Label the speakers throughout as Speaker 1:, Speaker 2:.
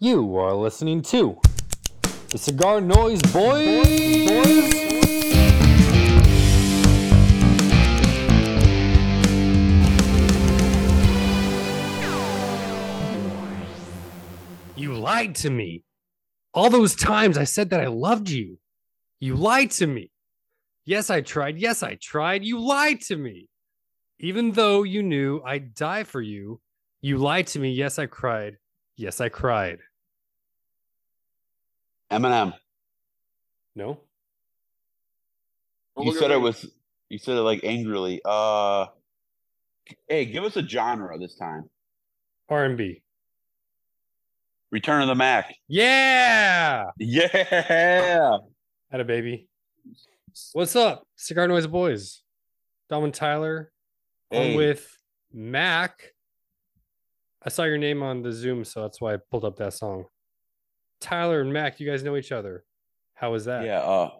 Speaker 1: You are listening to the Cigar Noise Boys. You lied to me. All those times I said that I loved you. You lied to me. Yes, I tried. Yes, I tried. You lied to me. Even though you knew I'd die for you, you lied to me. Yes, I cried. Yes, I cried.
Speaker 2: Eminem.
Speaker 1: No?
Speaker 2: You said it with you said it like angrily. Uh hey, give us a genre this time.
Speaker 1: R&B.
Speaker 2: Return of the Mac.
Speaker 1: Yeah.
Speaker 2: Yeah.
Speaker 1: Had a baby. What's up, Cigar Noise Boys? Dom and Tyler
Speaker 2: Hey.
Speaker 1: on with Mac. I saw your name on the Zoom, so that's why I pulled up that song. Tyler and Mac, you guys know each other. How was that?
Speaker 2: Yeah, uh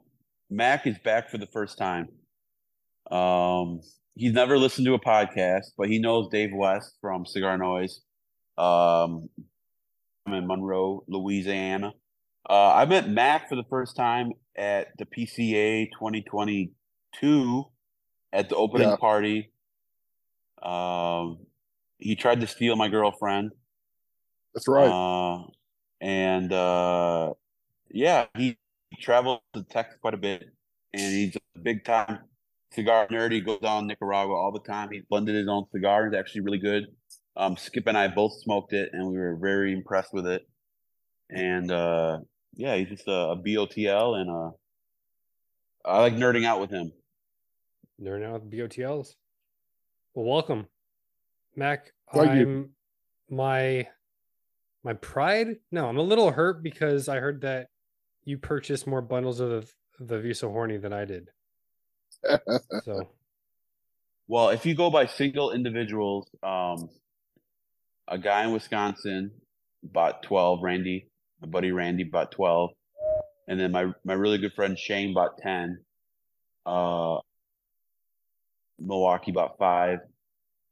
Speaker 2: Mac is back for the first time. Um he's never listened to a podcast, but he knows Dave West from Cigar Noise. Um I'm in Monroe, Louisiana. Uh I met Mac for the first time at the PCA 2022 at the opening
Speaker 3: Yeah.
Speaker 2: party. Um he tried to steal my girlfriend.
Speaker 3: That's right.
Speaker 2: Uh, and uh, yeah, he travels to Texas quite a bit, and he's a big time cigar nerd. He goes down Nicaragua all the time. He's blended his own cigar. It's actually really good. Um, Skip and I both smoked it, and we were very impressed with it. And uh, yeah, he's just a, a BOTL, and uh, I like nerding out with him.
Speaker 1: They're with BOTLs. Well, welcome, Mac.
Speaker 3: Thank.
Speaker 1: I'm my my pride. No, I'm a little hurt because I heard that you purchased more bundles of the, the Visa Horny than I did. So
Speaker 2: Well, if you go by single individuals, um, a guy in Wisconsin bought 12, Randy, my buddy Randy bought 12. And then my, my really good friend Shane bought 10. Uh, Milwaukee bought five.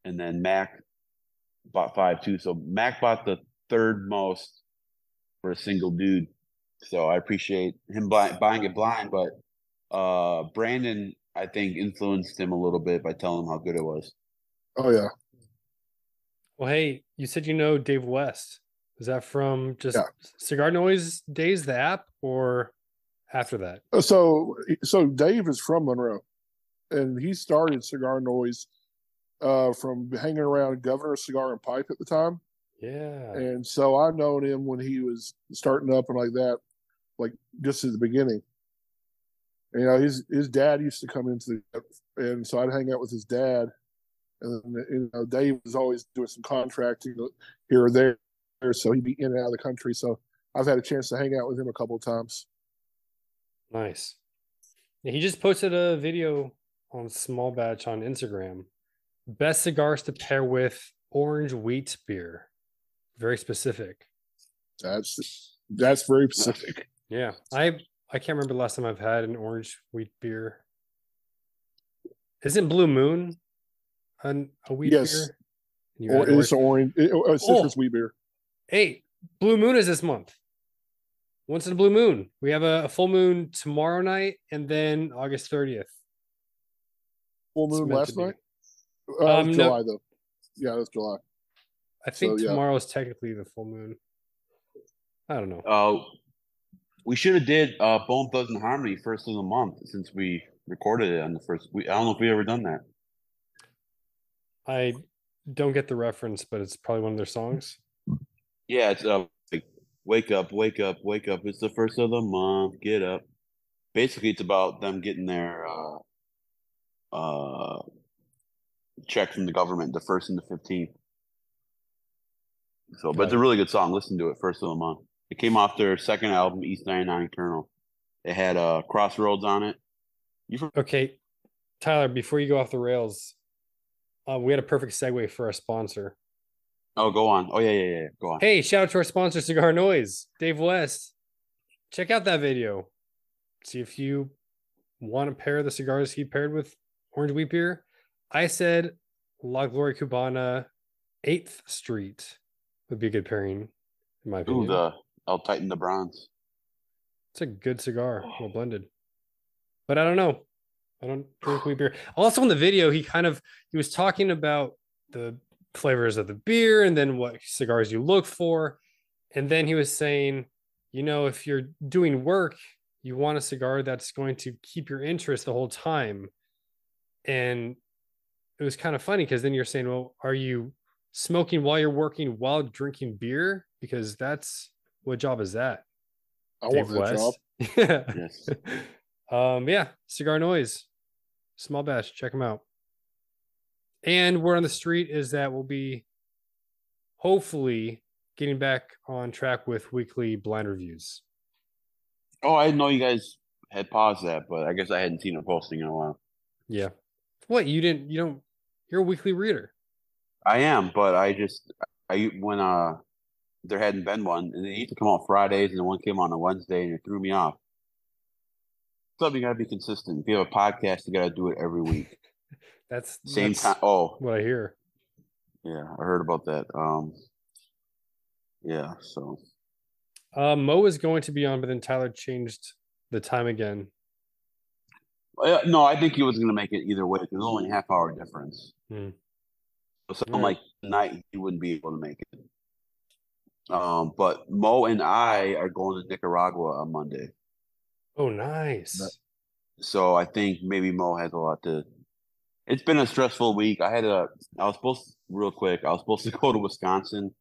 Speaker 2: And then Mac bought five too. So Mac bought the third most for a single dude. So I appreciate him buy, buying it blind, but uh Brandon I think influenced him a little bit by telling him how good it was.
Speaker 3: oh yeah.
Speaker 1: Well, hey, you said you know Dave West. Is that from just
Speaker 3: Yeah.
Speaker 1: Cigar Noise Days, the app, or after that?
Speaker 3: So so Dave is from Monroe, and he started Cigar Noise uh, from hanging around Governor Cigar and Pipe at the time,
Speaker 1: Yeah.
Speaker 3: and so I known him when he was starting up and like that, like just at the beginning. And, you know, his his dad used to come into the, and so I'd hang out with his dad, and then, you know Dave was always doing some contracting here or there, so he'd be in and out of the country. So I've had a chance to hang out with him a couple of times.
Speaker 1: Nice. He just posted a video on Small Batch on Instagram. Best cigars to pair with orange wheat beer. Very specific.
Speaker 3: That's that's very specific.
Speaker 1: Yeah. I I can't remember the last time I've had an orange wheat beer. Isn't Blue Moon an, a wheat
Speaker 3: Yes.
Speaker 1: beer?
Speaker 3: Or it's
Speaker 1: orange-
Speaker 3: orange, it, uh, citrus
Speaker 1: Oh.
Speaker 3: wheat beer.
Speaker 1: Hey, Blue Moon is this month. Once in a blue moon. We have a, a full moon tomorrow night and then August 30th.
Speaker 3: Full moon last night. Uh,
Speaker 1: Um, no.
Speaker 3: July though. Yeah, that's July.
Speaker 1: I think
Speaker 3: So, yeah.
Speaker 1: tomorrow is technically the full moon. I don't know.
Speaker 2: Uh, we should have did uh, Bone Thugs and Harmony first of the month since we recorded it on the first. We, I don't know if we ever done that.
Speaker 1: I don't get the reference, but it's probably one of their songs.
Speaker 2: Yeah, it's uh, like wake up, wake up, wake up. It's the first of the month. Get up. Basically, it's about them getting their uh, uh, check from the government, the first and the fifteenth. So, but it's a really good song. Listen to it first of the month. It came off their second album, East 99 Colonel. It had uh, Crossroads on it. You from-
Speaker 1: Okay, Tyler, before you go off the rails, uh, we had a perfect segue for our sponsor.
Speaker 2: Oh, go on. Oh, yeah, yeah, yeah. Go on.
Speaker 1: Hey, shout out to our sponsor, Cigar Noise, Dave West. Check out that video. See if you want to pair the cigars he paired with orange wheat beer. I said La Gloria Cubana, 8th Street would be a good pairing. in my
Speaker 2: Ooh,
Speaker 1: opinion.
Speaker 2: the I'll tighten the bronze.
Speaker 1: It's a good cigar, well blended. But I don't know. I don't drink wheat beer. Also, in the video, he kind of he was talking about the flavors of the beer and then what cigars you look for. And then he was saying, you know, if you're doing work, you want a cigar that's going to keep your interest the whole time. And it was kind of funny because then you're saying, well, are you smoking while you're working while drinking beer? Because that's what job is that?
Speaker 3: I want that job.
Speaker 1: Yeah.
Speaker 2: Yes.
Speaker 1: um, yeah, cigar noise, small batch. Check them out. And word on the street is that we'll be hopefully getting back on track with weekly blind reviews.
Speaker 2: Oh, I didn't know you guys had paused that, but I guess I hadn't seen a posting in a while.
Speaker 1: Yeah. What you didn't? You don't? You're a weekly reader.
Speaker 2: I am, but I just I when uh there hadn't been one, and they used to come out Fridays, and the one came on a Wednesday, and it threw me off. So you gotta be consistent. If you have a podcast, you gotta do it every week.
Speaker 1: That's
Speaker 2: Same
Speaker 1: that's
Speaker 2: time. Oh,
Speaker 1: What I hear.
Speaker 2: yeah, I heard about that. Um, yeah. So
Speaker 1: Uh, Mo is going to be on, but then Tyler changed the time again.
Speaker 2: Uh, no, I think he was gonna make it either way. There's only a half hour difference.
Speaker 1: Hmm.
Speaker 2: So something
Speaker 1: Right.
Speaker 2: like tonight, he wouldn't be able to make it. Um, but Mo and I are going to Nicaragua on Monday.
Speaker 1: Oh, nice.
Speaker 2: So I think maybe Mo has a lot to. It's been a stressful week. I had a. I was supposed real quick. I was supposed to go to Wisconsin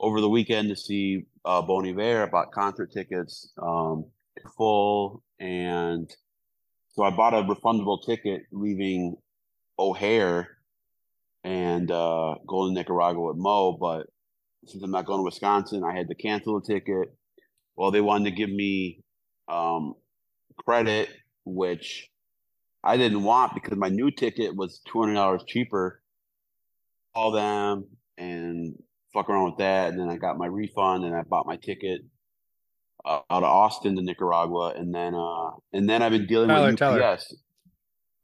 Speaker 2: over the weekend to see uh, Bon Iver. I bought concert tickets, um, full, and so I bought a refundable ticket leaving O'Hare and uh, going to Nicaragua with Mo. But since I'm not going to Wisconsin, I had to cancel the ticket. Well, they wanted to give me um, credit, which I didn't want because my new ticket was two hundred dollars cheaper. Call them and fuck around with that, and then I got my refund and I bought my ticket out of Austin to Nicaragua, and then uh, and then I've been dealing
Speaker 1: Tyler,
Speaker 2: with
Speaker 1: Tyler.
Speaker 2: UPS.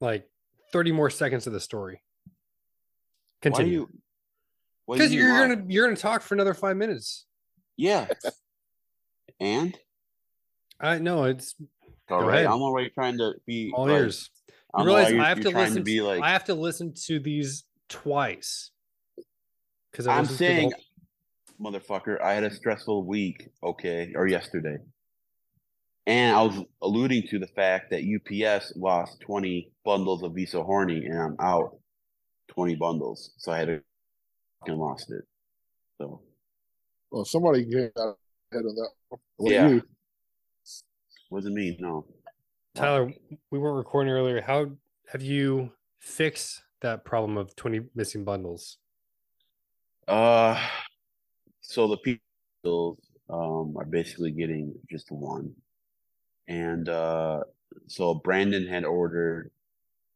Speaker 1: Like 30 more seconds of the story. Continue.
Speaker 2: you?
Speaker 1: Because
Speaker 2: you
Speaker 1: you're
Speaker 2: want?
Speaker 1: gonna you're gonna talk for another five minutes.
Speaker 2: yeah. and
Speaker 1: I know it's
Speaker 2: all right.
Speaker 1: Ahead.
Speaker 2: I'm already trying to be
Speaker 1: all
Speaker 2: like,
Speaker 1: ears. You
Speaker 2: why
Speaker 1: realize I have to listen.
Speaker 2: to be like
Speaker 1: I have to listen to these twice. Because
Speaker 2: I'm saying, motherfucker, I had a stressful week, okay, or yesterday. And I was alluding to the fact that UPS lost 20 bundles of Visa Horny and I'm out 20 bundles. So I had to fucking lost it. So
Speaker 3: Well, somebody get out ahead of that. What
Speaker 2: Yeah.
Speaker 3: you?
Speaker 2: wasn't me, no.
Speaker 1: Tyler, we weren't recording earlier. How have you fixed that problem of 20 missing bundles?
Speaker 2: Uh so the people um are basically getting just one. And uh so Brandon had ordered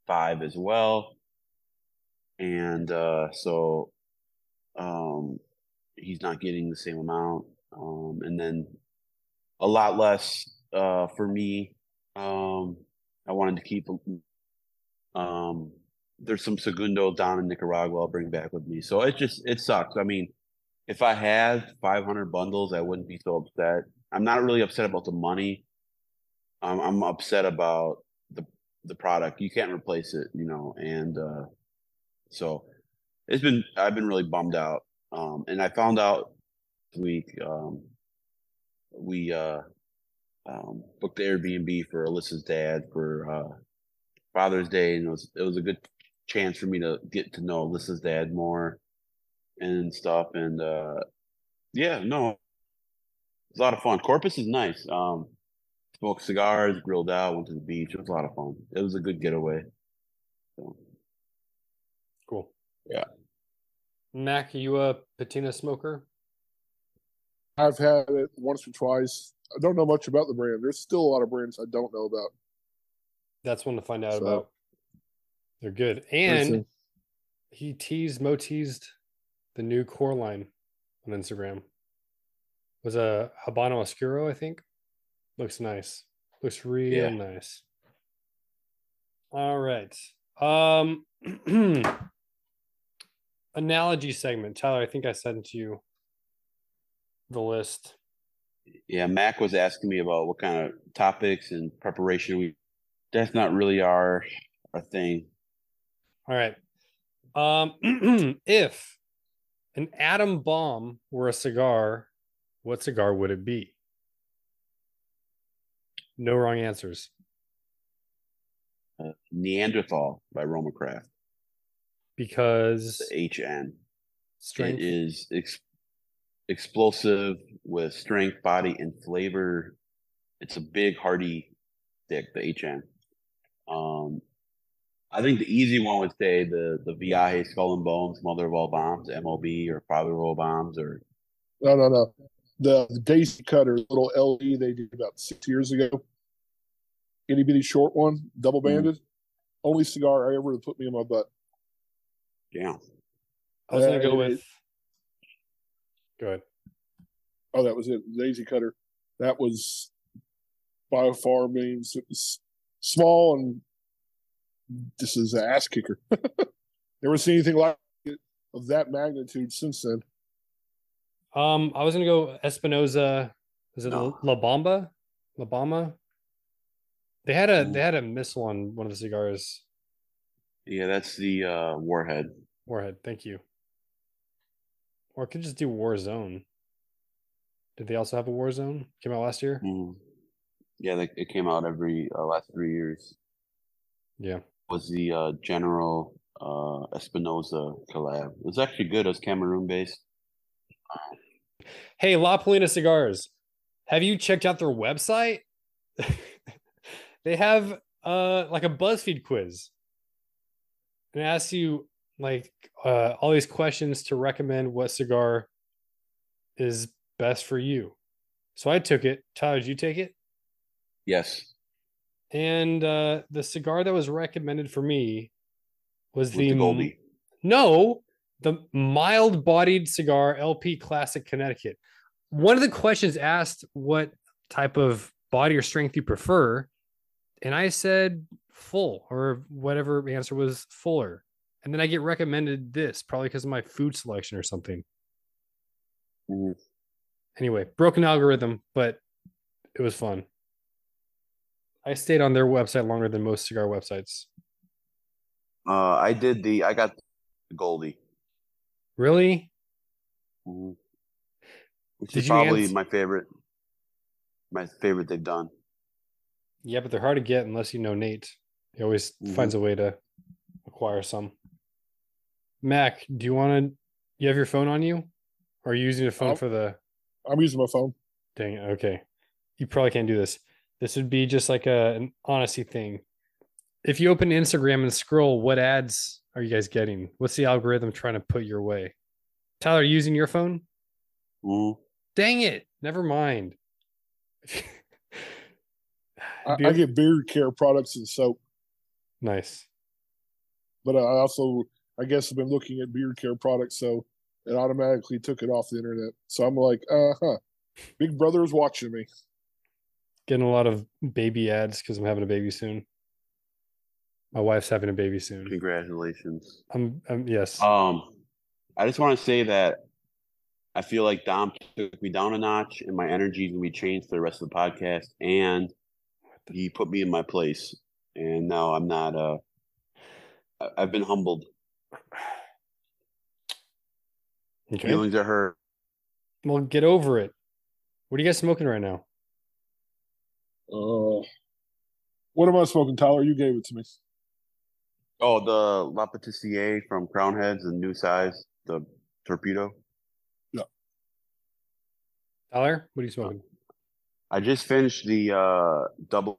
Speaker 2: five as well. And uh so um he's not getting the same amount. Um and then a lot less uh for me. Um I wanted to keep um there's some segundo down in Nicaragua I'll bring back with me. So it just it sucks. I mean, if I had 500 bundles, I wouldn't be so upset. I'm not really upset about the money. I'm upset about the the product. You can't replace it, you know. And uh, so it's been I've been really bummed out. Um, and I found out this week um, we uh, um, booked the Airbnb for Alyssa's dad for uh, Father's Day, and it was it was a good chance for me to get to know Alyssa's dad more and stuff. And uh, yeah, no, it's a lot of fun. Corpus is nice. Um, smoked cigars, grilled out, went to the beach. It was a lot of fun. It was a good getaway. So
Speaker 1: Cool.
Speaker 2: Yeah.
Speaker 1: Mac, are you a patina smoker?
Speaker 3: I've had it once or twice. I don't know much about the brand. There's still a lot of brands I don't know about.
Speaker 1: That's one to find out
Speaker 3: So-
Speaker 1: about. They're good. And he teased, Mo teased the new core line on Instagram. Was a Habano Oscuro, I think. Looks nice. Looks real
Speaker 2: Yeah.
Speaker 1: nice. All right. Um analogy segment. Tyler, I think I sent to you. the list.
Speaker 2: Yeah, Mac was asking me about what kind of topics and preparation we. That's not really our our thing.
Speaker 1: All right. Um, if an atom bomb were a cigar, what cigar would it be? No wrong answers.
Speaker 2: Uh, Neanderthal by Roma Craft.
Speaker 1: Because
Speaker 2: The HN.
Speaker 1: strength.
Speaker 2: It is ex- explosive with strength, body, and flavor. It's a big, hearty stick, the HN. Um, I think the easy one would say the the Viaje Skull and Bones, Mother of All Bombs, MOB, or Father of All Bombs, or
Speaker 3: No, no, no. The, the Daisy Cutter little LE they did about six years ago. Itty bitty short one, double banded. Only cigar I ever put me in my butt.
Speaker 2: yeah.
Speaker 1: I was gonna
Speaker 3: Uh,
Speaker 1: go with. Go ahead.
Speaker 3: Oh, that was it. Daisy Cutter. That was by far means it was small and this is an ass kicker. Never seen anything like it of that magnitude since then.
Speaker 1: Um, I was gonna go Espinosa. Is it
Speaker 2: No.
Speaker 1: La Bamba? La Bamba? They had a
Speaker 2: Mm.
Speaker 1: they had a missile on one of the cigars.
Speaker 2: Yeah, that's the uh, Warhead.
Speaker 1: Warhead. Thank you. Or it could just do Warzone. Did they also have a Warzone? Came out last year.
Speaker 2: Mm. Yeah, they, it came out every uh, last three years.
Speaker 1: Yeah.
Speaker 2: Was the uh, General uh, Espinosa collab? It was actually good. It was Cameroon based.
Speaker 1: Hey, La Palina Cigars. Have you checked out their website? they have uh like a BuzzFeed quiz. And it asks you like uh all these questions to recommend what cigar is best for you. So I took it. Tyler, did you take it?
Speaker 2: Yes,
Speaker 1: And uh the cigar that was recommended for me was
Speaker 2: with
Speaker 1: the,
Speaker 2: the Goldie.
Speaker 1: no, the mild bodied cigar LP Classic Connecticut. One of the questions asked what type of body or strength you prefer. And I said full or whatever the answer was fuller. And then I get recommended this, probably because of my food selection or something.
Speaker 2: Mhm.
Speaker 1: Anyway, broken algorithm, but it was fun. I stayed on their website longer than most cigar websites.
Speaker 2: Uh, I did the. I got the Goldie,
Speaker 1: Really?
Speaker 2: Mhm. which
Speaker 1: Did
Speaker 2: is probably
Speaker 1: ans-
Speaker 2: my favorite. My favorite they've done.
Speaker 1: Yeah, but they're hard to get unless you know Nate. He always
Speaker 2: Mhm.
Speaker 1: finds a way to acquire some. Mac, do you want to? You have your phone on you, or are you using your phone
Speaker 3: Oh.
Speaker 1: for the?
Speaker 3: I'm using my phone.
Speaker 1: Dang it. Okay, you probably can't do this. This would be just like a an honesty thing. If you open Instagram and scroll, what ads are you guys getting? What's the algorithm trying to put your way? Tyler, are you using your phone?
Speaker 2: Mhm.
Speaker 1: Dang it! Never mind.
Speaker 3: I, I get beard care products and soap,
Speaker 1: nice.
Speaker 3: but I also, I guess, have been looking at beard care products, so it automatically took it off the internet. So I'm like, uh huh. Big Brother is watching me.
Speaker 1: Getting a lot of baby ads because I'm having a baby soon. My wife's having a baby soon.
Speaker 2: Congratulations.
Speaker 1: I'm, I'm yes.
Speaker 2: Um, I just want to say that I feel like Dom took me down a notch, and my energy is gonna be changed for the rest of the podcast. And he put me in my place, and now I'm not. Uh, I've been humbled.
Speaker 1: okay.
Speaker 2: Feelings are hurt.
Speaker 1: Well, get over it. What are you guys smoking right now?
Speaker 3: Uh, what am I smoking, Tyler? You gave it to me.
Speaker 2: Oh, the La Patissier from Crown Heads, the new size, the torpedo. No.
Speaker 1: Tyler, what are you smoking?
Speaker 2: I just finished the uh double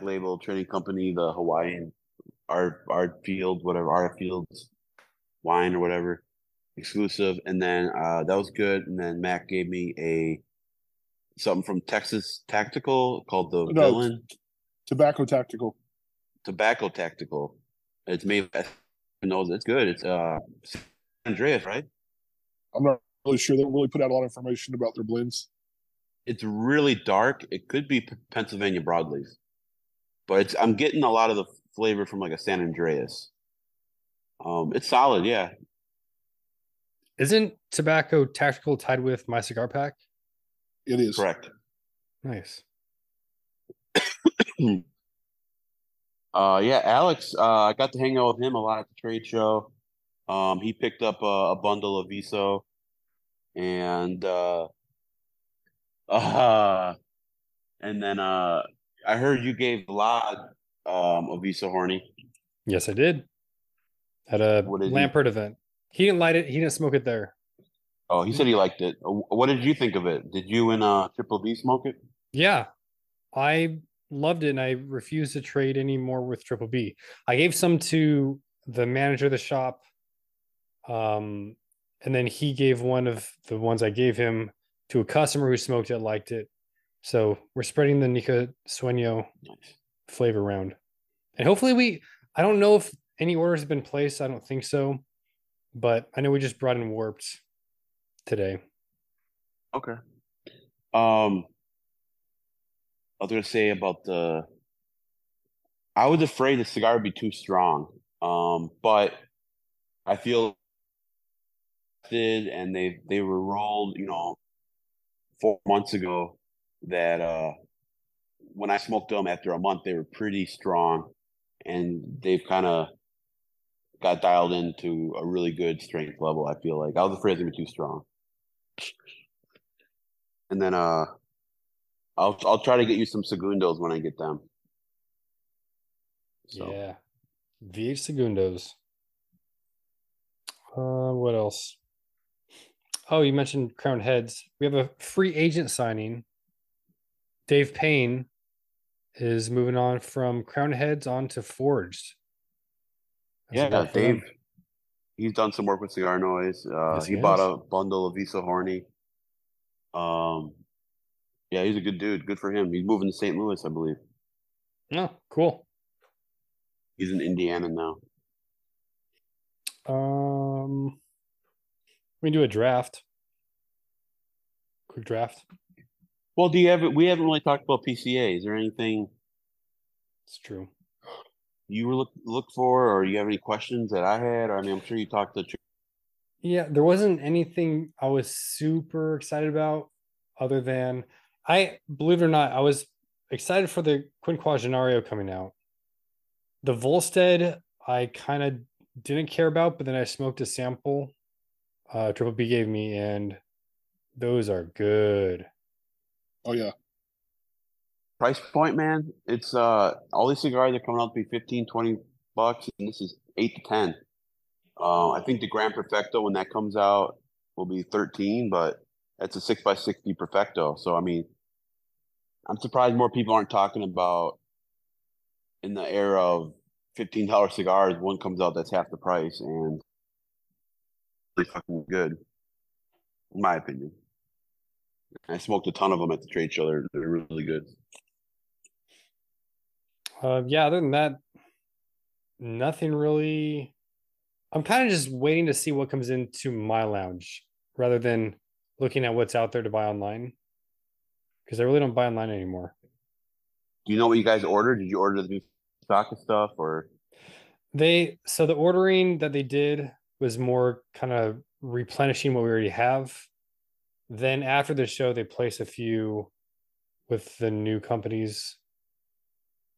Speaker 2: label trading company, the Hawaiian art art field, whatever art fields wine or whatever exclusive, and then uh that was good. And then Mac gave me a something from Texas Tactical called the
Speaker 3: No.
Speaker 2: Villain
Speaker 3: Tobacco Tactical.
Speaker 2: Tobacco Tactical. It's made by knows it's good. It's uh San Andrés, right?
Speaker 3: I'm not really sure. They don't really put out a lot of information about their blends.
Speaker 2: It's really dark. It could be Pennsylvania broadleaf, but it's I'm getting a lot of the flavor from like a San Andrés. Um, it's solid, yeah.
Speaker 1: Isn't tobacco tactical tied with my cigar pack?
Speaker 3: It is.
Speaker 2: Correct.
Speaker 1: Nice.
Speaker 2: Uh, yeah, Alex. Uh, I got to hang out with him a lot at the trade show. Um, he picked up a, a bundle of VSO, and uh, uh, and then uh, I heard you gave Vlad um a VSO horny.
Speaker 1: Yes, I did. At a
Speaker 2: What did he-
Speaker 1: Lampert event. He didn't light it. He didn't smoke it there.
Speaker 2: Oh, he said he liked it. Uh, What did you think of it? Did you and uh Triple B smoke it?
Speaker 1: Yeah, I loved it, and I refused to trade any more with Triple B. I gave some to the manager of the shop, um, and then he gave one of the ones I gave him to a customer who smoked it, liked it. So we're spreading the Nika Sueño
Speaker 2: Nice.
Speaker 1: flavor around, and hopefully we. I don't know if any orders have been placed. I don't think so, but I know we just brought in warped today.
Speaker 2: Okay. Um, I was gonna say about the. I was afraid the cigar would be too strong. Um, but I feel and they they were rolled, you know, four months ago. That uh, when I smoked them after a month, they were pretty strong, and they've kind of got dialed into a really good strength level. I feel like I was afraid gonna be too strong and then uh I'll I'll try to get you some segundos when I get them. So
Speaker 1: Yeah. VH Segundos. Uh, what else? Oh, you mentioned Crown Heads. We have a free agent signing. Dave Payne is moving on from Crown Heads on to Forged. That's
Speaker 2: yeah,
Speaker 1: Dave. them.
Speaker 2: He's done some work with Cigar Noise. Uh,
Speaker 1: Yes,
Speaker 2: he
Speaker 1: he
Speaker 2: bought a bundle of Visa Horny. Um, yeah, he's a good dude. Good for him. He's moving to St. Louis, I believe.
Speaker 1: Oh, cool.
Speaker 2: He's in Indiana now.
Speaker 1: Um, we do a draft. Quick draft.
Speaker 2: Well, do you have? We haven't really talked about PCA. Is there anything
Speaker 1: It's true.
Speaker 2: You were look look for, or you have any questions that I had? Or I mean, I'm sure you talked to.
Speaker 1: Yeah, there wasn't anything I was super excited about other than I believe it or not, I was excited for the Quinquagenario coming out. The Volstead, I kind of didn't care about, but then I smoked a sample uh Triple B gave me, and those are good.
Speaker 3: Oh yeah.
Speaker 2: Price point, man, it's uh all these cigars are coming out to be 15, 20 bucks, and this is eight to ten. Uh, I think the Grand Perfecto when that comes out will be 13, but that's a six by sixty Perfecto. So I mean, I'm surprised more people aren't talking about in the era of fifteen dollar cigars. One comes out that's half the price and really fucking good, in my opinion. I smoked a ton of them at the trade show. They're they're really good.
Speaker 1: Uh, yeah, other than that, nothing really. I'm kind of just waiting to see what comes into my lounge rather than looking at what's out there to buy online because I really don't buy online anymore.
Speaker 2: Do you know what you guys ordered? Did you order the new stock of stuff or
Speaker 1: They so the ordering that they did was more kind of replenishing what we already have. Then after the show, they place a few with the new companies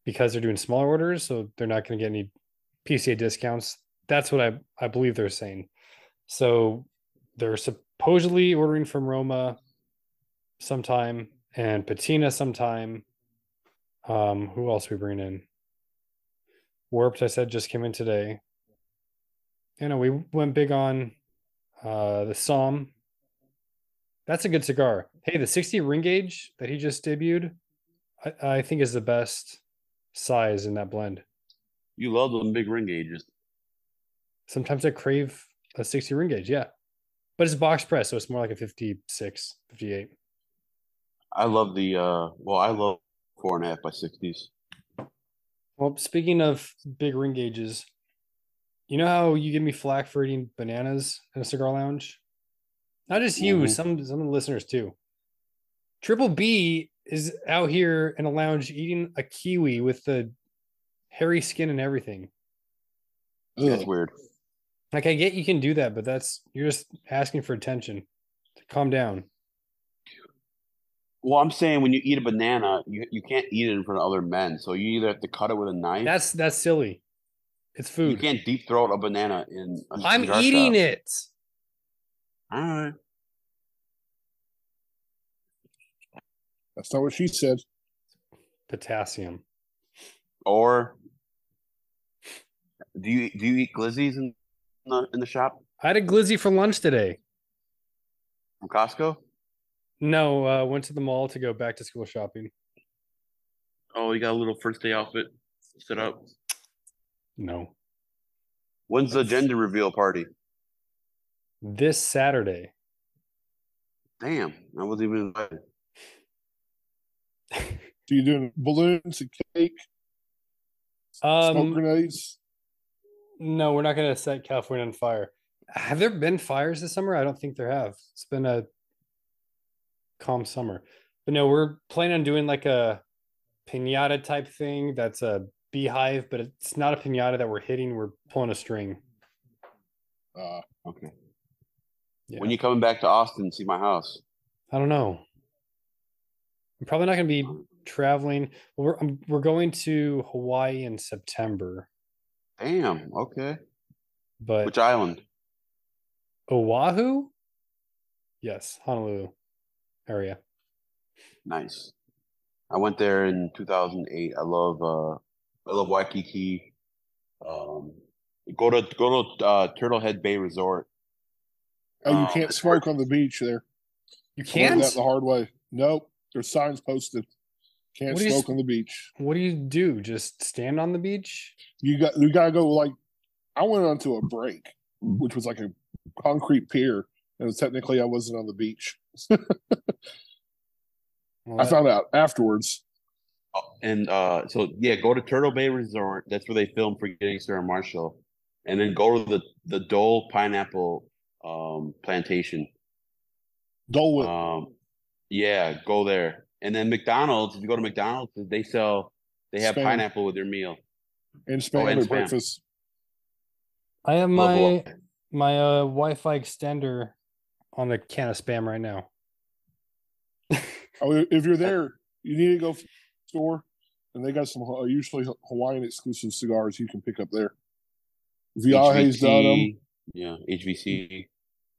Speaker 1: because they're doing smaller orders, so they're not going to get any PCA discounts. That's what I I believe they're saying. So they're supposedly ordering from Roma sometime and Patina sometime. Um, who else we bring in? Warped, I said, just came in today. You know, we went big on uh the Psalm. That's a good cigar. Hey, the 60 ring gauge that he just debuted, I, I think is the best size in that blend.
Speaker 2: you love them big ring gauges?
Speaker 1: Sometimes I crave a 60 ring gauge, yeah. But it's box press, so it's more like a 56, 58.
Speaker 2: I love the uh well, I love four and a half by sixties.
Speaker 1: Well, speaking of big ring gauges, you know how you give me flack for eating bananas in a cigar lounge? Not just you,
Speaker 2: Mhm.
Speaker 1: some some of the listeners too. Triple B is out here in a lounge eating a kiwi with the hairy skin and everything.
Speaker 2: That's weird.
Speaker 1: Like I get you can do that, but that's you're just asking for attention. Calm down.
Speaker 2: Well, I'm saying when you eat a banana, you, you can't eat it in front of other men. So you either have to cut it with a knife.
Speaker 1: That's that's silly. It's food.
Speaker 2: you can't deep throat a banana in. A
Speaker 1: I'm eating
Speaker 2: shop.
Speaker 1: it.
Speaker 2: All right.
Speaker 3: That's not what she said.
Speaker 1: Potassium.
Speaker 2: Or do you do you eat glizzies in the in the shop
Speaker 1: I had a glizzy for lunch today.
Speaker 2: from Costco?
Speaker 1: No, uh, went to the mall to go back to school shopping.
Speaker 2: Oh, you got a little first day outfit set up.
Speaker 1: No,
Speaker 2: When's the gender reveal party?
Speaker 1: this Saturday.
Speaker 2: Damn, I wasn't even invited.
Speaker 3: So you doing balloons and cake, smoke
Speaker 1: Um,
Speaker 3: grenades?
Speaker 1: no, we're not going to set California on fire. Have there been fires this summer? I don't think there have. It's been a calm summer. But no, we're planning on doing like a pinata type thing that's a beehive, but it's not a pinata that we're hitting. We're pulling a string.
Speaker 3: Uh,
Speaker 2: Okay.
Speaker 1: Yeah.
Speaker 2: When you coming back to Austin, see my house?
Speaker 1: I don't know. I'm probably not going to be traveling. We're I'm, we're going to Hawaii in September,
Speaker 2: Damn. Okay.
Speaker 1: but
Speaker 2: Which island?
Speaker 1: Oahu? Yes, Honolulu area.
Speaker 2: Nice. I went there in 2008. I love uh I love Waikiki. Um go to go to uh Turtlehead Bay Resort.
Speaker 3: oh, you
Speaker 2: Oh,
Speaker 3: can't
Speaker 2: it's
Speaker 3: smoke on the beach there.
Speaker 1: You can't.
Speaker 3: that the hard way. Nope. There's signs posted. Can't
Speaker 1: What do you
Speaker 3: smoke on the beach.
Speaker 1: What do you do? Just stand on the beach?
Speaker 3: You got you gotta go like I went onto a break, which was like a concrete pier, and technically I wasn't on the beach.
Speaker 1: Well,
Speaker 3: I found out afterwards.
Speaker 2: Oh, And uh so yeah, go to Turtle Bay Resort. That's where they filmed Forgetting Sarah Marshall. And then go to the the Dole Pineapple um plantation.
Speaker 3: Dole
Speaker 2: Um yeah, go there. And then McDonald's, if you go to McDonald's, they sell they have
Speaker 3: Spam.
Speaker 2: pineapple with their meal.
Speaker 3: and spam
Speaker 2: oh, and
Speaker 3: at
Speaker 2: spam.
Speaker 3: breakfast.
Speaker 1: I have my
Speaker 2: Hawaii.
Speaker 1: my uh, Wi-Fi extender on a can of spam right now.
Speaker 3: Oh, if you're there, you need to go to the store, and they got some uh, usually Hawaiian exclusive cigars you can pick up there. Viaje's done them.
Speaker 2: HVC, Yeah, HVC.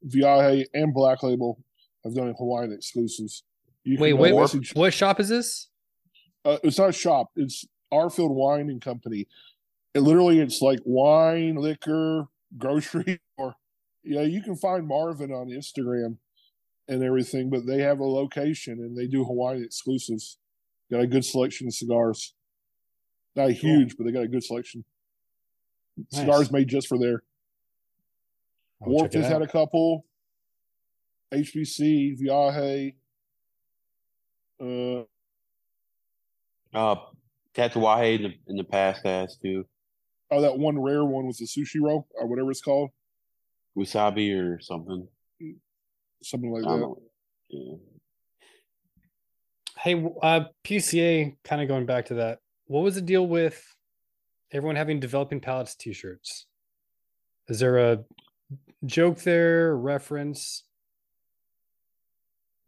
Speaker 3: Viaje and Black Label have done Hawaiian exclusives. You
Speaker 1: Wait, wait, what, what shop is this?
Speaker 3: uh, it's not a shop. It's Arfield Wine and Company. It literally, it's like wine, liquor, grocery, or yeah, you can find Marvin on Instagram and everything, but they have a location and they do Hawaiian exclusives. Got a good selection of cigars. Not huge, but they got a good selection.
Speaker 1: Nice.
Speaker 3: Cigars made just for there. Wharf has had a couple. HVC, Viaje. Uh,
Speaker 2: Uh, Tatuaje in the in the past has too.
Speaker 3: oh, that one rare one was the sushi roll or whatever it's called,
Speaker 2: Wasabi or something.
Speaker 3: something like
Speaker 2: I don't
Speaker 3: that.
Speaker 2: Yeah.
Speaker 1: Hey, uh, PCA, kind of going back to that. What was the deal with everyone having developing palates t-shirts? Is there a joke there, reference?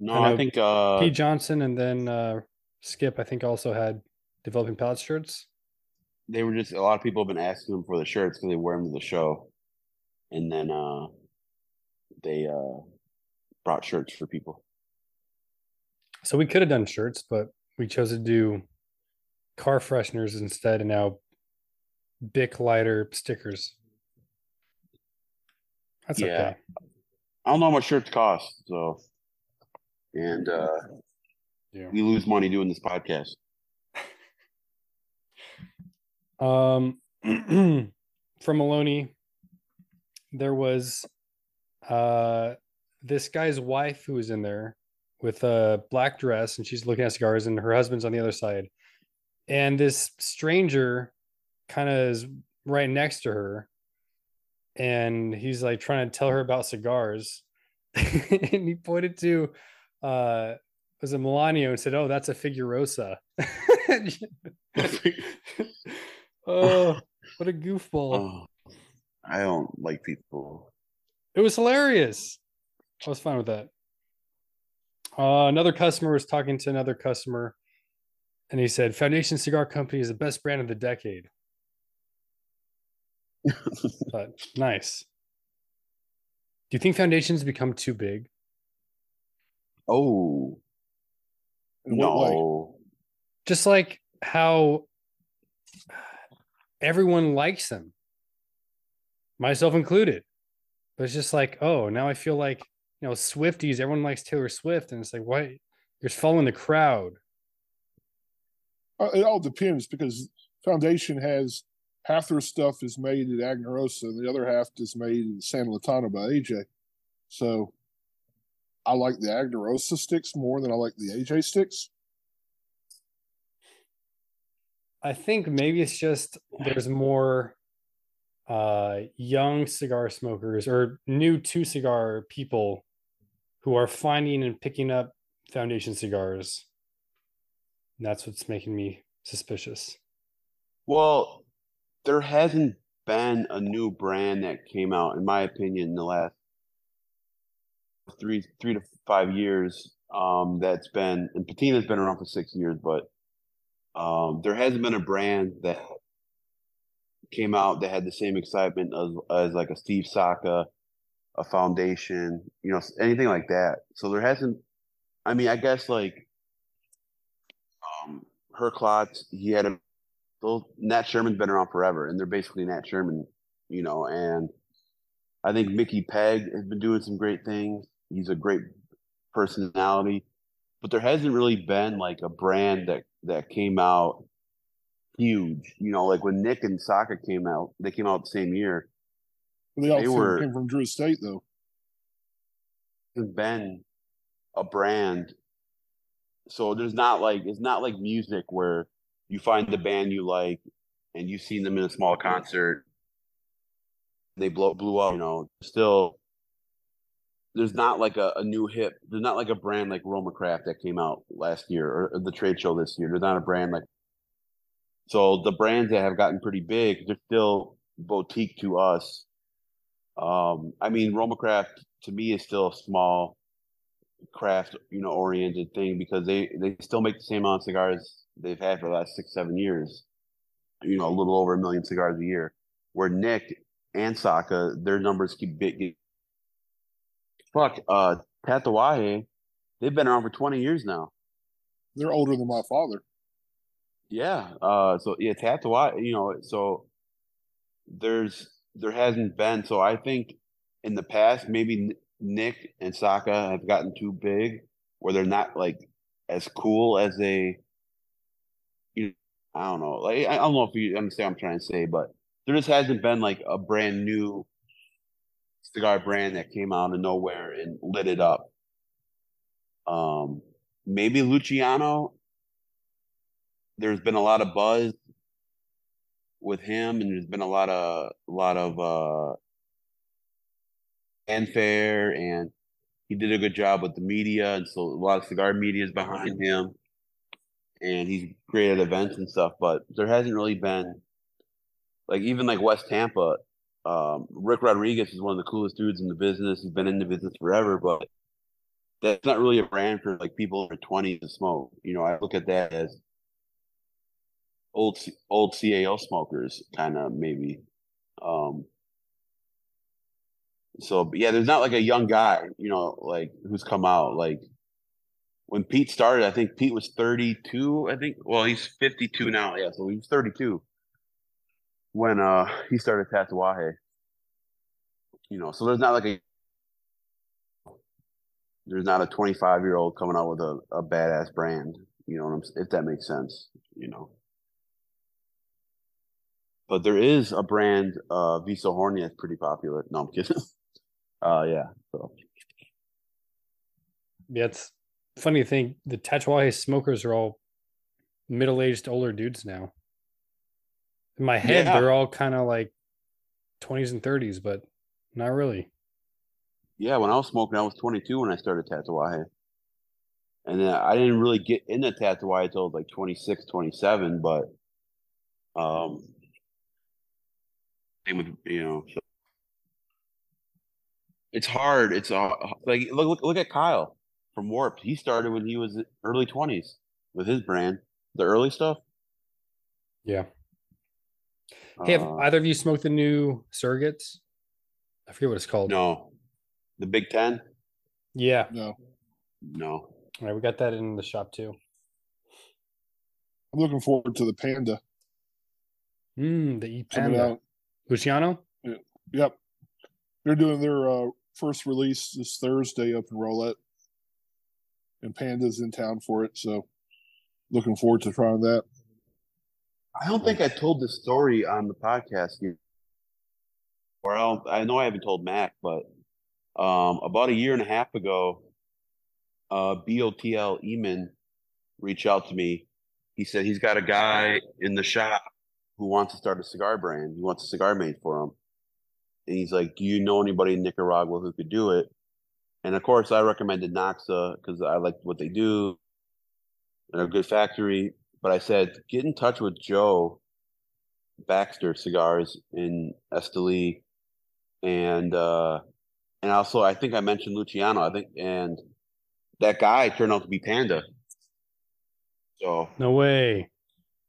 Speaker 2: No,
Speaker 1: I
Speaker 2: I, think uh
Speaker 1: Pete Johnson and then uh, Skip, I think, also had developing palates shirts.
Speaker 2: they were just a lot of people have been asking them for the shirts because they wear them to the show, and then uh they uh brought shirts for people.
Speaker 1: So we could have done shirts, but we chose to do car fresheners instead, and now Bic lighter stickers. That's
Speaker 2: Yeah.
Speaker 1: okay.
Speaker 2: I don't know how much shirts cost, so and uh
Speaker 1: Yeah.
Speaker 2: we lose money doing this podcast.
Speaker 1: Um, from Maloney, there was uh this guy's wife who was in there with a black dress, and she's looking at cigars, and her husband's on the other side, and this stranger kind of is right next to her, and he's like trying to tell her about cigars, and he pointed to uh was a Milano and said, "Oh, that's a Figuerosa." oh, what a goofball!
Speaker 2: Oh, I don't like people.
Speaker 1: It was hilarious. I was fine with that. Uh, another customer was talking to another customer, and he said, "Foundation Cigar Company is the best brand of the decade." but nice. Do you think foundations become too big?
Speaker 2: Oh
Speaker 3: In what
Speaker 2: no.
Speaker 1: Just like how everyone likes them, myself included. But it's just like, oh, now I feel like you know, Swifties, everyone likes Taylor Swift, and it's like, what? You're just following the crowd.
Speaker 3: Uh, It all depends because Foundation has half their stuff is made at Aganorsa and the other half is made in San Lotano by AJ. So I like the Aganorsa sticks more than I like the AJ sticks.
Speaker 1: I think maybe it's just there's more uh young cigar smokers or new to cigar people who are finding and picking up foundation cigars. And that's what's making me suspicious.
Speaker 2: Well, there hasn't been a new brand that came out, in my opinion, in the last three three to five years. Um, that's been and Patina's been around for six years, but um, there hasn't been a brand that came out that had the same excitement as as like a Steve Saka, a Foundation, you know, anything like that. So there hasn't. I mean, I guess like um, Herklots, he had a those Nat Sherman's been around forever, and they're basically Nat Sherman, you know. And I think Mickey Peg has been doing some great things. He's a great personality, but there hasn't really been like a brand that that came out huge. You know, like when Nick and Saka came out, they came out the same year.
Speaker 3: They all
Speaker 2: They were-
Speaker 3: came from Drew Estate though.
Speaker 2: Been a brand, so there's not like it's not like music where you find the band you like and you've seen them in a small concert. They blow blew up, you know. Still, there's not like a, a new hip. There's not like a brand like Roma Craft that came out last year or, the trade show this year. There's not a brand like. So the brands that have gotten pretty big, they're still boutique to us. Um, I mean, Roma Craft to me is still a small craft, you know, oriented thing because they they still make the same amount of cigars they've had for the last six seven years. You know, a little over a million cigars a year. Where Nick and Saka, their numbers keep big. Fuck, uh, Tatuaje, they've been around for twenty years now.
Speaker 3: They're older than my father.
Speaker 2: Yeah. Uh. So yeah, Tatuaje. You know. So there's there hasn't been. So I think in the past maybe Nick and Saka have gotten too big, where they're not like as cool as they. You, I don't know. Like I I don't know if you understand what I'm trying to say, but there just hasn't been like a brand new cigar brand that came out of nowhere and lit it up. Um, maybe Luciano there's been a lot of buzz with him and there's been a lot of a lot of uh fanfare and he did a good job with the media and so a lot of cigar media is behind him and he's created events and stuff but there hasn't really been like even like west tampa um rick rodriguez is one of the coolest dudes in the business he's been in the business forever but that's not really a brand for like people in their 20s to smoke you know i look at that as old old CAO smokers, kind of maybe. Um, so yeah, there's not like a young guy, you know, like who's come out. Like when Pete started, I think Pete was 32. I think. Well, he's 52 now. Yeah, so he's 32 when uh he started Tatuaje. You know, so there's not like a there's not a 25 year old coming out with a, a badass brand. You know, if that makes sense. You know but there is a brand, uh, Visa Horny that's pretty popular. No, I'm kidding. uh, yeah. So
Speaker 1: Yeah, it's funny to think the Tatuaje smokers are all middle aged older dudes now. In my head,
Speaker 2: Yeah.
Speaker 1: they're all kind of like 20s and 30s, but not really.
Speaker 2: yeah, when I was smoking, I was 22 when I started Tatuaje. And then I didn't really get into Tatuaje until like 26, 27, but um, same with, you know, so it's hard. It's uh, like, look, look, look at Kyle. from Warped. He started when he was early twenties with his brand, the early stuff.
Speaker 1: Yeah. Hey, have
Speaker 2: Uh,
Speaker 1: either of you smoked the new surrogates? I forget what it's called.
Speaker 2: no, the Big Ten.
Speaker 1: Yeah.
Speaker 3: No,
Speaker 2: No,
Speaker 1: All right, we got that in the shop too.
Speaker 3: I'm looking forward to the Panda
Speaker 1: Mm, the E Panda.
Speaker 3: out.
Speaker 1: Luciano?
Speaker 3: Yep, they're doing their uh, first release this Thursday up in Roulette, and Panda's in town for it. So, looking forward to trying that.
Speaker 2: I don't think I told this story on the podcast yet. Or I I know I haven't told Mac, but um, about a year and a half ago, uh, BOTL Eamon reached out to me. He said he's got a guy in the shop who wants to start a cigar brand. He wants a cigar made for him. And he's like, Do you know anybody in Nicaragua who could do it? And of course, I recommended Noxa because I liked what they do. They're a good factory. But I said, Get in touch with Joe Baxter Cigars in Esteli. And, uh, and also, I think I mentioned Luciano. I think, and that guy turned out to be Panda. So
Speaker 1: No way.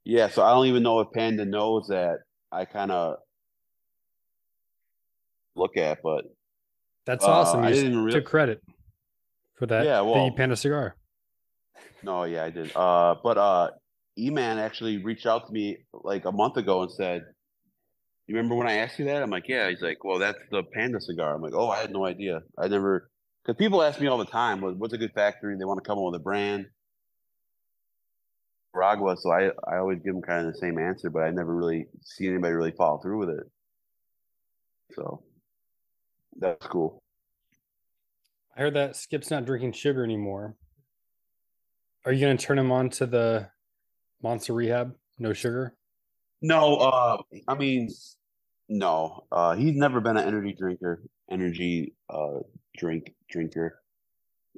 Speaker 2: yeah, so I don't even know if Panda knows that I kind of look at, but
Speaker 1: That's
Speaker 2: Uh,
Speaker 1: awesome.
Speaker 2: I didn't
Speaker 1: s-
Speaker 2: real-
Speaker 1: took credit for that.
Speaker 2: Yeah,
Speaker 1: the
Speaker 2: well-
Speaker 1: E Panda cigar.
Speaker 2: no, yeah, I did. Uh, but uh, E-Man actually reached out to me like a month ago and said, "You remember when I asked you that?" I'm like, "Yeah." He's like, "Well, that's the Panda cigar." I'm like, "Oh, I had no idea. I never." Because people ask me all the time, "What's a good factory?" They want to come up with a brand. Nicaragua, so I I always give them kind of the same answer, but I never really see anybody really follow through with it. So that's cool.
Speaker 1: I heard that Skip's not drinking sugar anymore. Are you going to turn him on to the Monster Rehab? No sugar?
Speaker 2: No, uh, I mean, no. Uh, he's never been an energy drinker, energy uh drink drinker,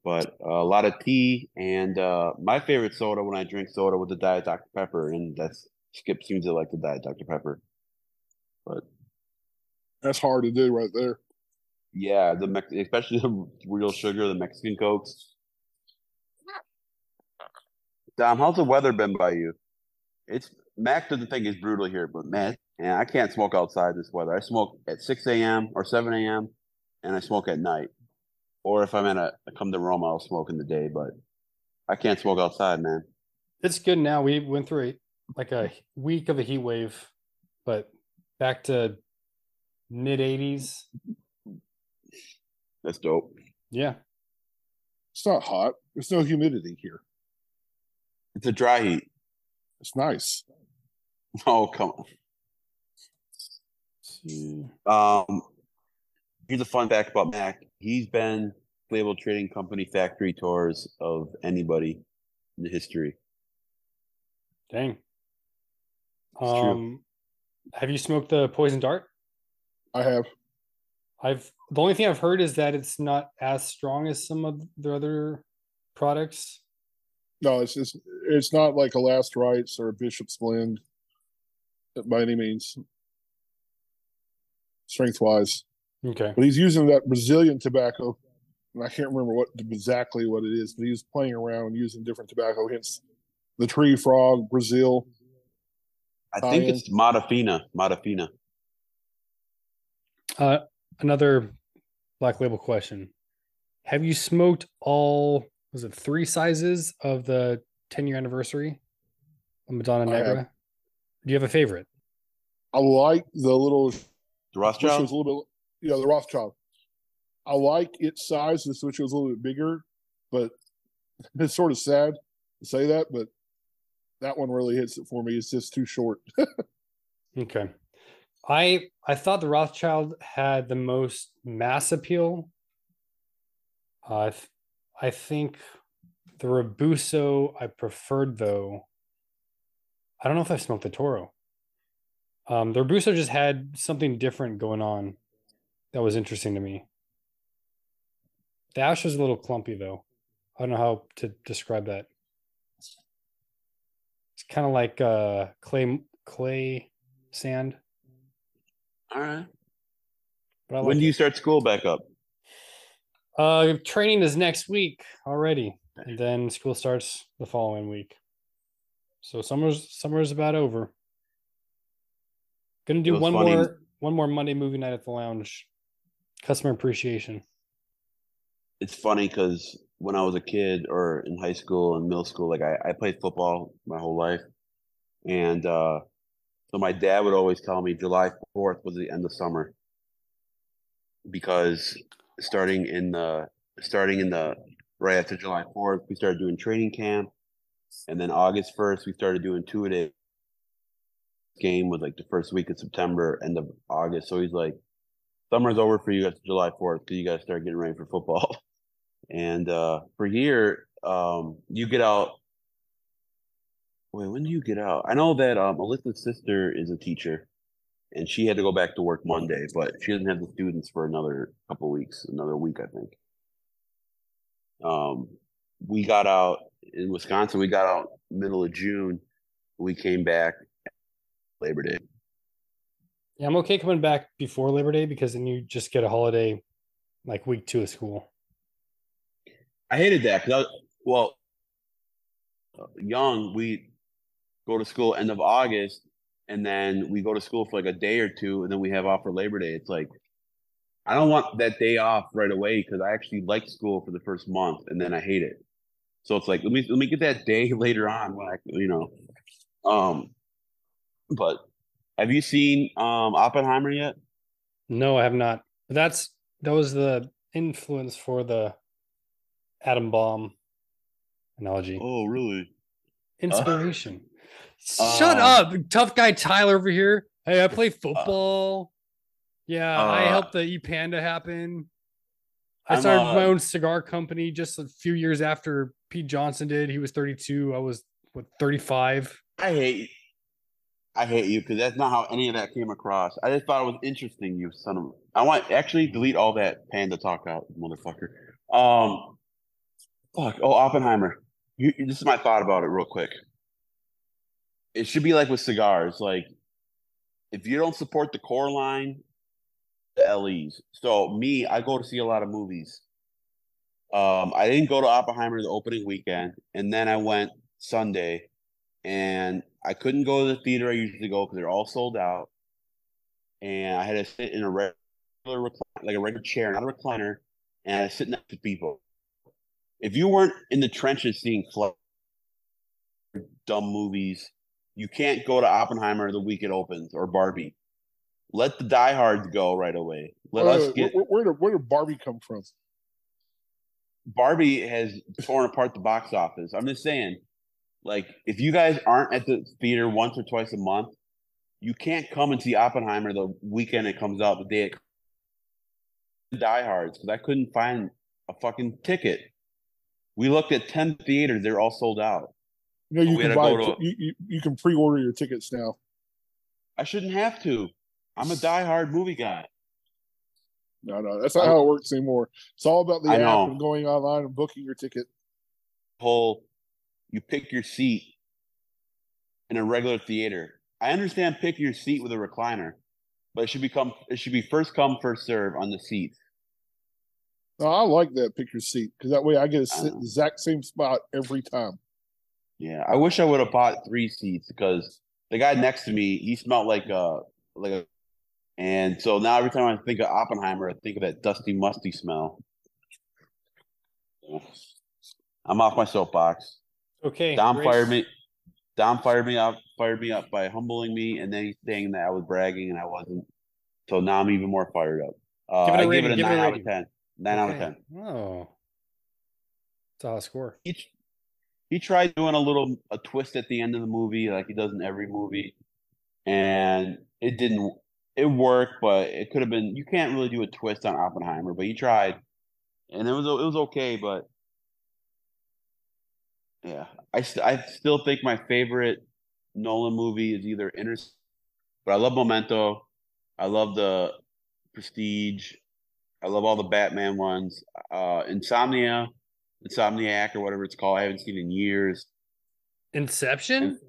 Speaker 2: but uh, a lot of tea and uh, my favorite soda when I drink soda with the Diet Dr Pepper, and that's Skip seems to like the Diet Dr Pepper. But
Speaker 3: That's hard to do right there.
Speaker 2: yeah, the Mex- especially the real sugar, the Mexican cokes. Dom, how's the weather been by you? It's Mac doesn't think it's brutal here, but man, and I can't smoke outside this weather. I smoke at six a.m. or seven a.m. and I smoke at night. Or if I'm in a I come to Rome, I'll smoke in the day. But I can't smoke outside, man.
Speaker 1: It's good now. We went through a, like a week of a heat wave, but back to mid 80s.
Speaker 2: That's dope.
Speaker 1: Yeah.
Speaker 3: It's not hot. There's no humidity here.
Speaker 2: It's a dry heat.
Speaker 3: It's nice.
Speaker 2: Oh come on. Um, here's a fun fact about Mac. He's been label trading company factory tours of anybody in the history.
Speaker 1: Dang.
Speaker 2: It's true.
Speaker 1: Um, have you smoked the poison dart?
Speaker 3: I have.
Speaker 1: I've the only thing I've heard is that it's not as strong as some of their other products.
Speaker 3: No, it's just it's not like a Last Rites or a Bishop's Blend by any means, strength wise.
Speaker 1: Okay.
Speaker 3: But he's using that Brazilian tobacco, and I can't remember what exactly what it is. But he's playing around using different tobacco, hence the tree frog, Brazil.
Speaker 2: I think
Speaker 3: Tie-in.
Speaker 2: it's Mata Fina. Matafina.
Speaker 1: Uh, another black label question: Have you smoked all? Was it three sizes of the 10 year anniversary of Madonna
Speaker 3: I have.
Speaker 1: Negra? Do you have a favorite?
Speaker 3: I like the little.
Speaker 2: The
Speaker 3: Rothschild. it was a little bit. Yeah, the Rothschild. I like its size. This wish it was a little bit bigger, but it's sort of sad to say that. But that one really hits it for me. It's just too short.
Speaker 1: Okay. I I thought the Rothschild had the most mass appeal. Uh, I think the Robusto I preferred though. I don't know if I've smoked the Toro. Um, the Robusto just had something different going on that was interesting to me. The ash was a little clumpy though. I don't know how to describe that. It's kind of like uh, clay clay sand.
Speaker 2: All right.
Speaker 1: But I
Speaker 2: when
Speaker 1: like
Speaker 2: do you start school back up?
Speaker 1: Uh, training is next week already, and then school starts the following week. So summer's summer's about over. Gonna do one
Speaker 2: funny.
Speaker 1: more one more Monday movie night at the lounge. Customer appreciation.
Speaker 2: It's funny because when I was a kid or in high school and middle school, like I, I played football my whole life. And uh, so my dad would always tell me July 4th was the end of summer because starting in the starting in the right after July 4th, we started doing training camp. And then August 1st, we started doing two a day game was like the first week of September, end of August. So he's like, summer's over for you after July 4th because you guys start getting ready for football. And uh, for here, um, you get out. Wait, when do you get out? I know that um, Alyssa's sister is a teacher, and she had to go back to work Monday, but she doesn't have the students for another couple weeks, another week, I think. Um, we got out in Wisconsin. We got out middle of June. We came back Labor Day.
Speaker 1: Yeah, I'm okay coming back before Labor Day because then you just get a holiday like week two of school.
Speaker 2: I hated that because well, uh, young we go to school end of August, and then we go to school for like a day or two, and then we have off for Labor Day. It's like I don't want that day off right away because I actually like school for the first month, and then I hate it. So it's like let me let me get that day later on when I you know, um, but have you seen um Oppenheimer yet?
Speaker 1: No, I have not. That's that was the influence for the atom bomb analogy.
Speaker 2: Oh, really?
Speaker 1: Inspiration. Shut
Speaker 2: Uh,
Speaker 1: up, tough guy Tyler over here. Hey, I play football. yeah, I
Speaker 2: uh,
Speaker 1: helped the E Panda happen. I
Speaker 2: I'm,
Speaker 1: started
Speaker 2: uh,
Speaker 1: my own cigar company just a few years after Pete Johnson did. He was 32. I was what 35.
Speaker 2: I hate I hate you because that's not how any of that came across. I just thought it was interesting, you son of I want actually delete all that panda talk out, motherfucker. Um fuck. Oh, Oppenheimer. You, you- this is my thought about it real quick. It should be like with cigars, like if you don't support the core line, the LEs. So me, I go to see a lot of movies. Um, I didn't go to Oppenheimer the opening weekend, and then I went Sunday, and I couldn't go to the theater I usually go because they're all sold out. And I had to sit in a regular, recliner, like a regular chair, not a recliner, and I had to sit next to people. If you weren't in the trenches seeing dumb movies, you can't go to Oppenheimer the week it opens or Barbie. Let the diehards go right away. Let
Speaker 3: Wait,
Speaker 2: us
Speaker 3: wait,
Speaker 2: get
Speaker 3: where, where, did, where did Barbie come from?
Speaker 2: Barbie has torn apart the box office. I'm just saying, like, if you guys aren't at the theater once or twice a month, you can't come and see Oppenheimer the weekend it comes out, the day it diehards, because I couldn't find a fucking ticket. We looked at 10 theaters, they're all sold out.
Speaker 3: You know, you can buy
Speaker 2: to-
Speaker 3: you, you, you can pre-order your tickets now.
Speaker 2: I shouldn't have to. I'm a die-hard movie guy.
Speaker 3: No, no, that's not how it works anymore. It's all about the
Speaker 2: I
Speaker 3: app
Speaker 2: know.
Speaker 3: and going online and booking your ticket.
Speaker 2: Whole, you pick your seat in a regular theater. I understand pick your seat with a recliner, but it should become it should be first come first serve on the seats.
Speaker 3: No, I like that pick your seat because that way I get to sit in the exact same spot every time.
Speaker 2: Yeah, I wish I would have bought three seats because the guy next to me he smelled like a like a, and so now every time I think of Oppenheimer, I think of that dusty, musty smell. I'm off my soapbox.
Speaker 1: Okay.
Speaker 2: Dom
Speaker 1: Grace-
Speaker 2: fired me. Dom fired me up. Fired me up by humbling me, and then saying that I was bragging and I wasn't. So now I'm even more fired up. Uh,
Speaker 1: Give it a
Speaker 2: I
Speaker 1: rating,
Speaker 2: give it a
Speaker 1: give it a
Speaker 2: nine out of ten. Nine out of
Speaker 1: Okay.
Speaker 2: ten.
Speaker 1: Oh. It's a high score.
Speaker 2: he he tried doing a little a twist at the end of the movie like he does in every movie. And it didn't it worked but it could have been you can't really do a twist on oppenheimer but he tried. And it was it was okay but yeah i, st- I still think my favorite nolan movie is either inter but i love memento. I love the prestige. I love all the batman ones. Uh insomnia Insomniac or whatever it's called. I haven't seen in years.
Speaker 1: Inception?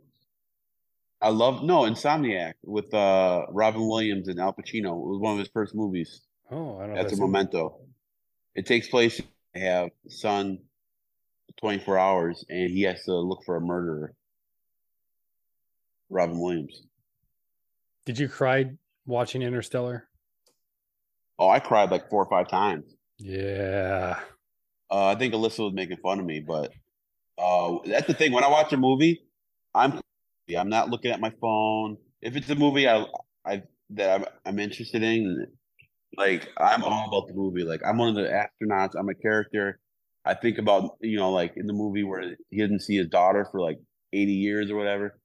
Speaker 2: I love no Insomniac with uh Robin Williams and Al Pacino. It was one of his first movies.
Speaker 1: Oh, I don't know.
Speaker 2: That's a
Speaker 1: I've seen-
Speaker 2: memento. It takes place. They have sun, twenty four hours, and he has to look for a murderer. Robin Williams.
Speaker 1: Did you cry watching Interstellar?
Speaker 2: Oh, I cried like four or five times.
Speaker 1: Yeah.
Speaker 2: Uh, I think Alyssa was making fun of me, but uh, that's the thing. When I watch a movie, I'm I'm not looking at my phone. If it's a movie I I that I'm, I'm interested in, like I'm all about the movie. Like I'm one of the astronauts. I'm a character. I think about you know like in the movie where he didn't see his daughter for like 80 years or whatever.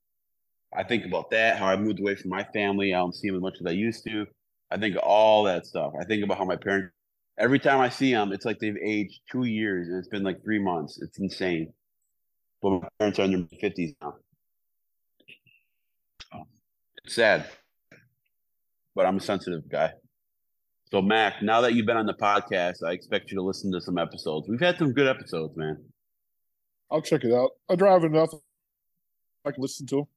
Speaker 2: I think about that. How I moved away from my family. I don't see him as much as I used to. I think all that stuff. I think about how my parents. Every time I see them, it's like they've aged two years, and it's been like three months. It's insane. But my parents are in their fifties now. It's sad, but I'm a sensitive guy. So, Mac, now that you've been on the podcast, I expect you to listen to some episodes. We've had some good episodes, man.
Speaker 3: I'll check it out. I drive enough. I can listen to them.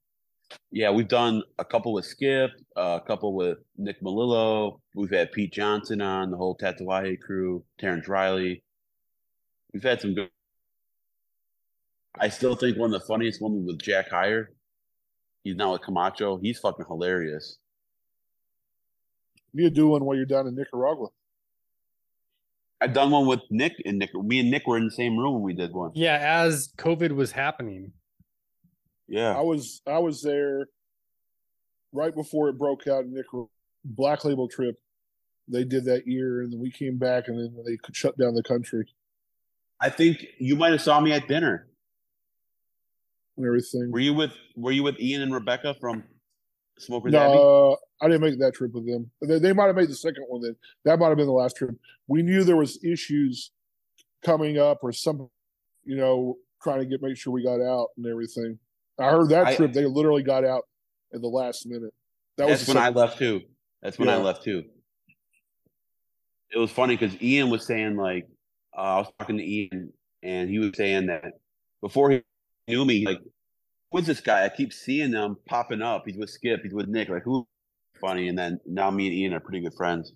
Speaker 2: Yeah, we've done a couple with Skip, uh, a couple with Nick Melillo. We've had Pete Johnson on, the whole Tatuaje crew, Terrence Riley. We've had some good. I still think one of the funniest ones with Jack Heyer. He's now with Camacho. He's fucking hilarious.
Speaker 3: You need to do one while you're down in Nicaragua.
Speaker 2: I've done one with Nick and Nick. Me and Nick were in the same room when we did one.
Speaker 1: Yeah, as COVID was happening.
Speaker 2: Yeah.
Speaker 3: I was I was there right before it broke out in Nicaragua. Black Label trip. They did that year, and then we came back, and then they could shut down the country
Speaker 2: I think you might have saw me at dinner.
Speaker 3: and everything.
Speaker 2: Were you with Were you with Ian and Rebecca from Smokers Abbey?
Speaker 3: No, I didn't make that trip with them. They, they might have made the second one. Then that might have been the last trip. We knew there was issues coming up, or some, you know, trying to get make sure we got out and everything. I heard that
Speaker 2: I-
Speaker 3: trip they literally got out at the last minute. That
Speaker 2: That's
Speaker 3: was
Speaker 2: when
Speaker 3: the
Speaker 2: I left too. That's when I left too. It was funny because Ian was saying like uh, I was talking to Ian and he was saying that before he knew me, like who's this guy? I keep seeing him popping up. He's with Skip. He's with Nick. Like who? Funny. And then now me and Ian are pretty good friends.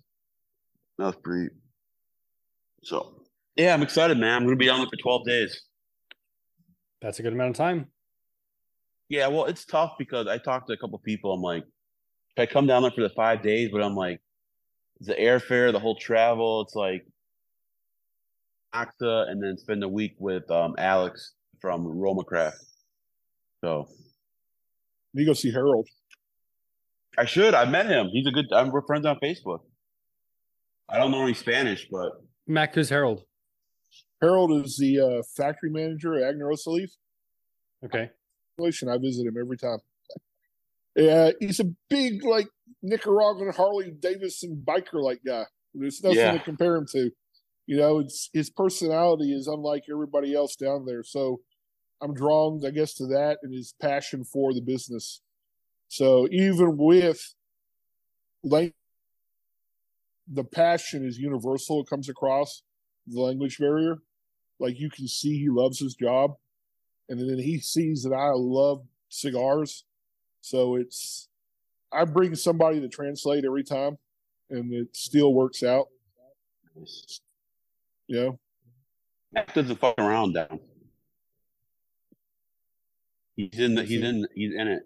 Speaker 2: That was pretty. So yeah, I'm excited, man. I'm gonna be on it for 12 days.
Speaker 1: That's a good amount of time.
Speaker 2: Yeah, well, it's tough because I talked to a couple people. I'm like, I come down there for the five days, but I'm like, the airfare, the whole travel, it's like AXA, and then spend a week with um, Alex from Roma Craft. So
Speaker 3: You go see Harold.
Speaker 2: I should. I met him. He's a good. I'm, we're friends on Facebook. I don't know any Spanish, but
Speaker 1: Mac, who's Harold?
Speaker 3: Harold is the uh, factory manager at Aganorsa Leaf.
Speaker 1: Okay.
Speaker 3: Relation. I visit him every time. Yeah, he's a big like Nicaraguan Harley Davidson biker like guy. There's nothing
Speaker 2: Yeah.
Speaker 3: to compare him to. You know, it's his personality is unlike everybody else down there. So I'm drawn, I guess, to that and his passion for the business. So even with like the passion is universal, it comes across the language barrier. Like you can see he loves his job. And then he sees that I love cigars. So it's I bring somebody to translate every time and it still works out. Yeah.
Speaker 2: Mac doesn't fuck around down. He's in the. He's in. He's in it.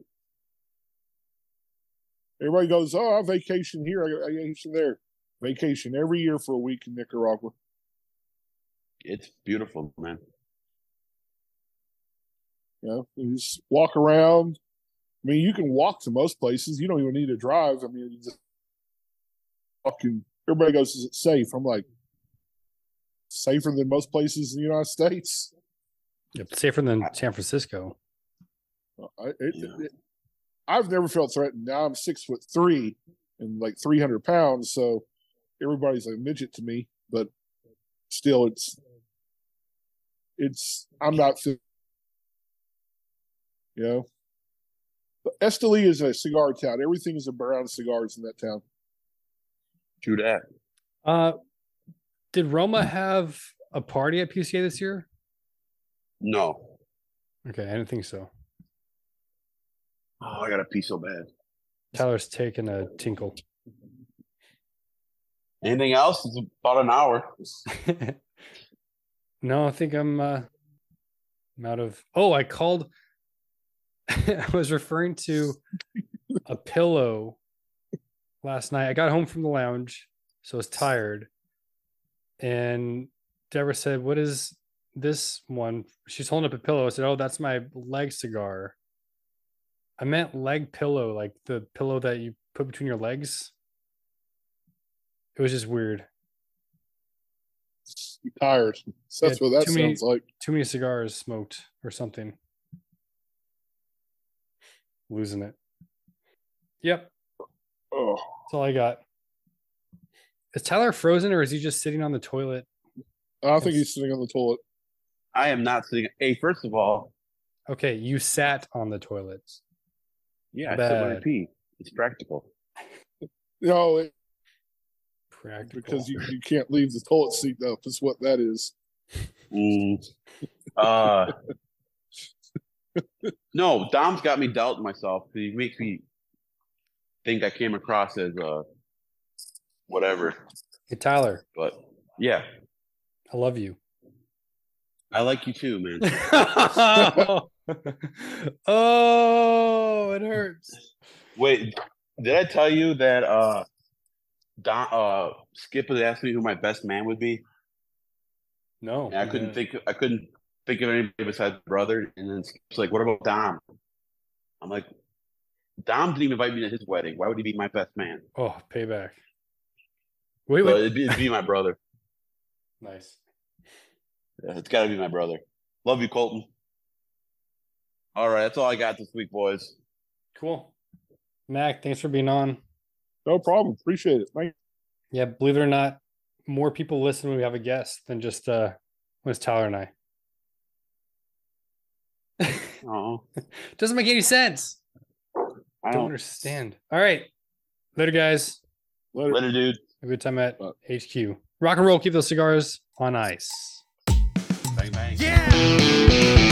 Speaker 3: Everybody goes, Oh, I vacation here, I I vacation there. Vacation every year for a week in Nicaragua.
Speaker 2: It's beautiful, man.
Speaker 3: You know, you just walk around. I mean, you can walk to most places. You don't even need to drive. I mean, you just fucking. Everybody goes, "Is it safe?" I'm like, safer than most places in the United States.
Speaker 1: Yep. Safer than San Francisco.
Speaker 3: I, it,
Speaker 2: Yeah.
Speaker 3: it- I've never felt threatened. Now I'm six foot three and like 300 pounds, so everybody's like a midget to me. But still, it's it's I'm not. fe- You know, But Esteli is a cigar town. Everything is around cigars in that town.
Speaker 2: True that.
Speaker 1: Uh, did Roma have a party at PCA this year?
Speaker 2: No.
Speaker 1: Okay, I didn't think so.
Speaker 2: Oh, I got a pee so bad.
Speaker 1: Tyler's taking a tinkle.
Speaker 2: Anything else? It's about an hour.
Speaker 1: no, I think I'm uh I'm out of oh, I called I was referring to a pillow last night. I got home from the lounge, so I was tired. And Deborah said, What is this one? She's holding up a pillow. I said, Oh, that's my leg cigar. I meant leg pillow, like the pillow that you put between your legs. It was just weird.
Speaker 3: You tired. So that's
Speaker 1: Yeah,
Speaker 3: what that sounds
Speaker 1: many-
Speaker 3: like.
Speaker 1: Too many cigars smoked or something. Losing it. Yep.
Speaker 3: Oh,
Speaker 1: That's all I got. Is Tyler frozen or is he just sitting on the toilet?
Speaker 3: I don't think he's sitting on the toilet.
Speaker 2: I am not sitting. Hey, first of all,
Speaker 1: Okay, you sat on the toilet.
Speaker 2: yeah, I sit when I pee. It's practical.
Speaker 3: No, it,
Speaker 1: Practical.
Speaker 3: because you, you can't leave the toilet seat up. Is what that is.
Speaker 2: Mm. Uh, no, Dom's got me doubting myself. He makes me think I came across as uh, whatever.
Speaker 1: Hey Tyler,
Speaker 2: But yeah,
Speaker 1: I love you.
Speaker 2: I like you too, man.
Speaker 1: oh, it hurts.
Speaker 2: Wait, did I tell you that uh, Don, uh, Skip had asked me who my best man would be?
Speaker 1: No.
Speaker 2: And I couldn't think. I couldn't think of anybody besides brother. And then it's like, "What about Dom?" I'm like, "Dom didn't even invite me to his wedding. Why would he be my best man?"
Speaker 1: Oh, payback. Wait,
Speaker 2: But
Speaker 1: wait.
Speaker 2: it'd, be, it'd be my brother.
Speaker 1: Nice.
Speaker 2: Yeah, it's got to be my brother. Love you, Colton. All right, that's all I got this week, boys.
Speaker 1: Cool. Mac, thanks for being on.
Speaker 3: No problem. Appreciate it. Thank
Speaker 1: Yeah, believe it or not, more people listen when we have a guest than just uh when it's Tyler and I.
Speaker 2: Oh,
Speaker 1: Doesn't make any sense.
Speaker 2: I
Speaker 1: Don't
Speaker 2: don't.
Speaker 1: understand. All right. Later, guys.
Speaker 3: Later.
Speaker 2: Later, dude.
Speaker 1: Have a good time at
Speaker 3: Bye.
Speaker 1: HQ. Rock and roll. Keep those cigars on ice.
Speaker 2: Bang bang.
Speaker 4: Yeah.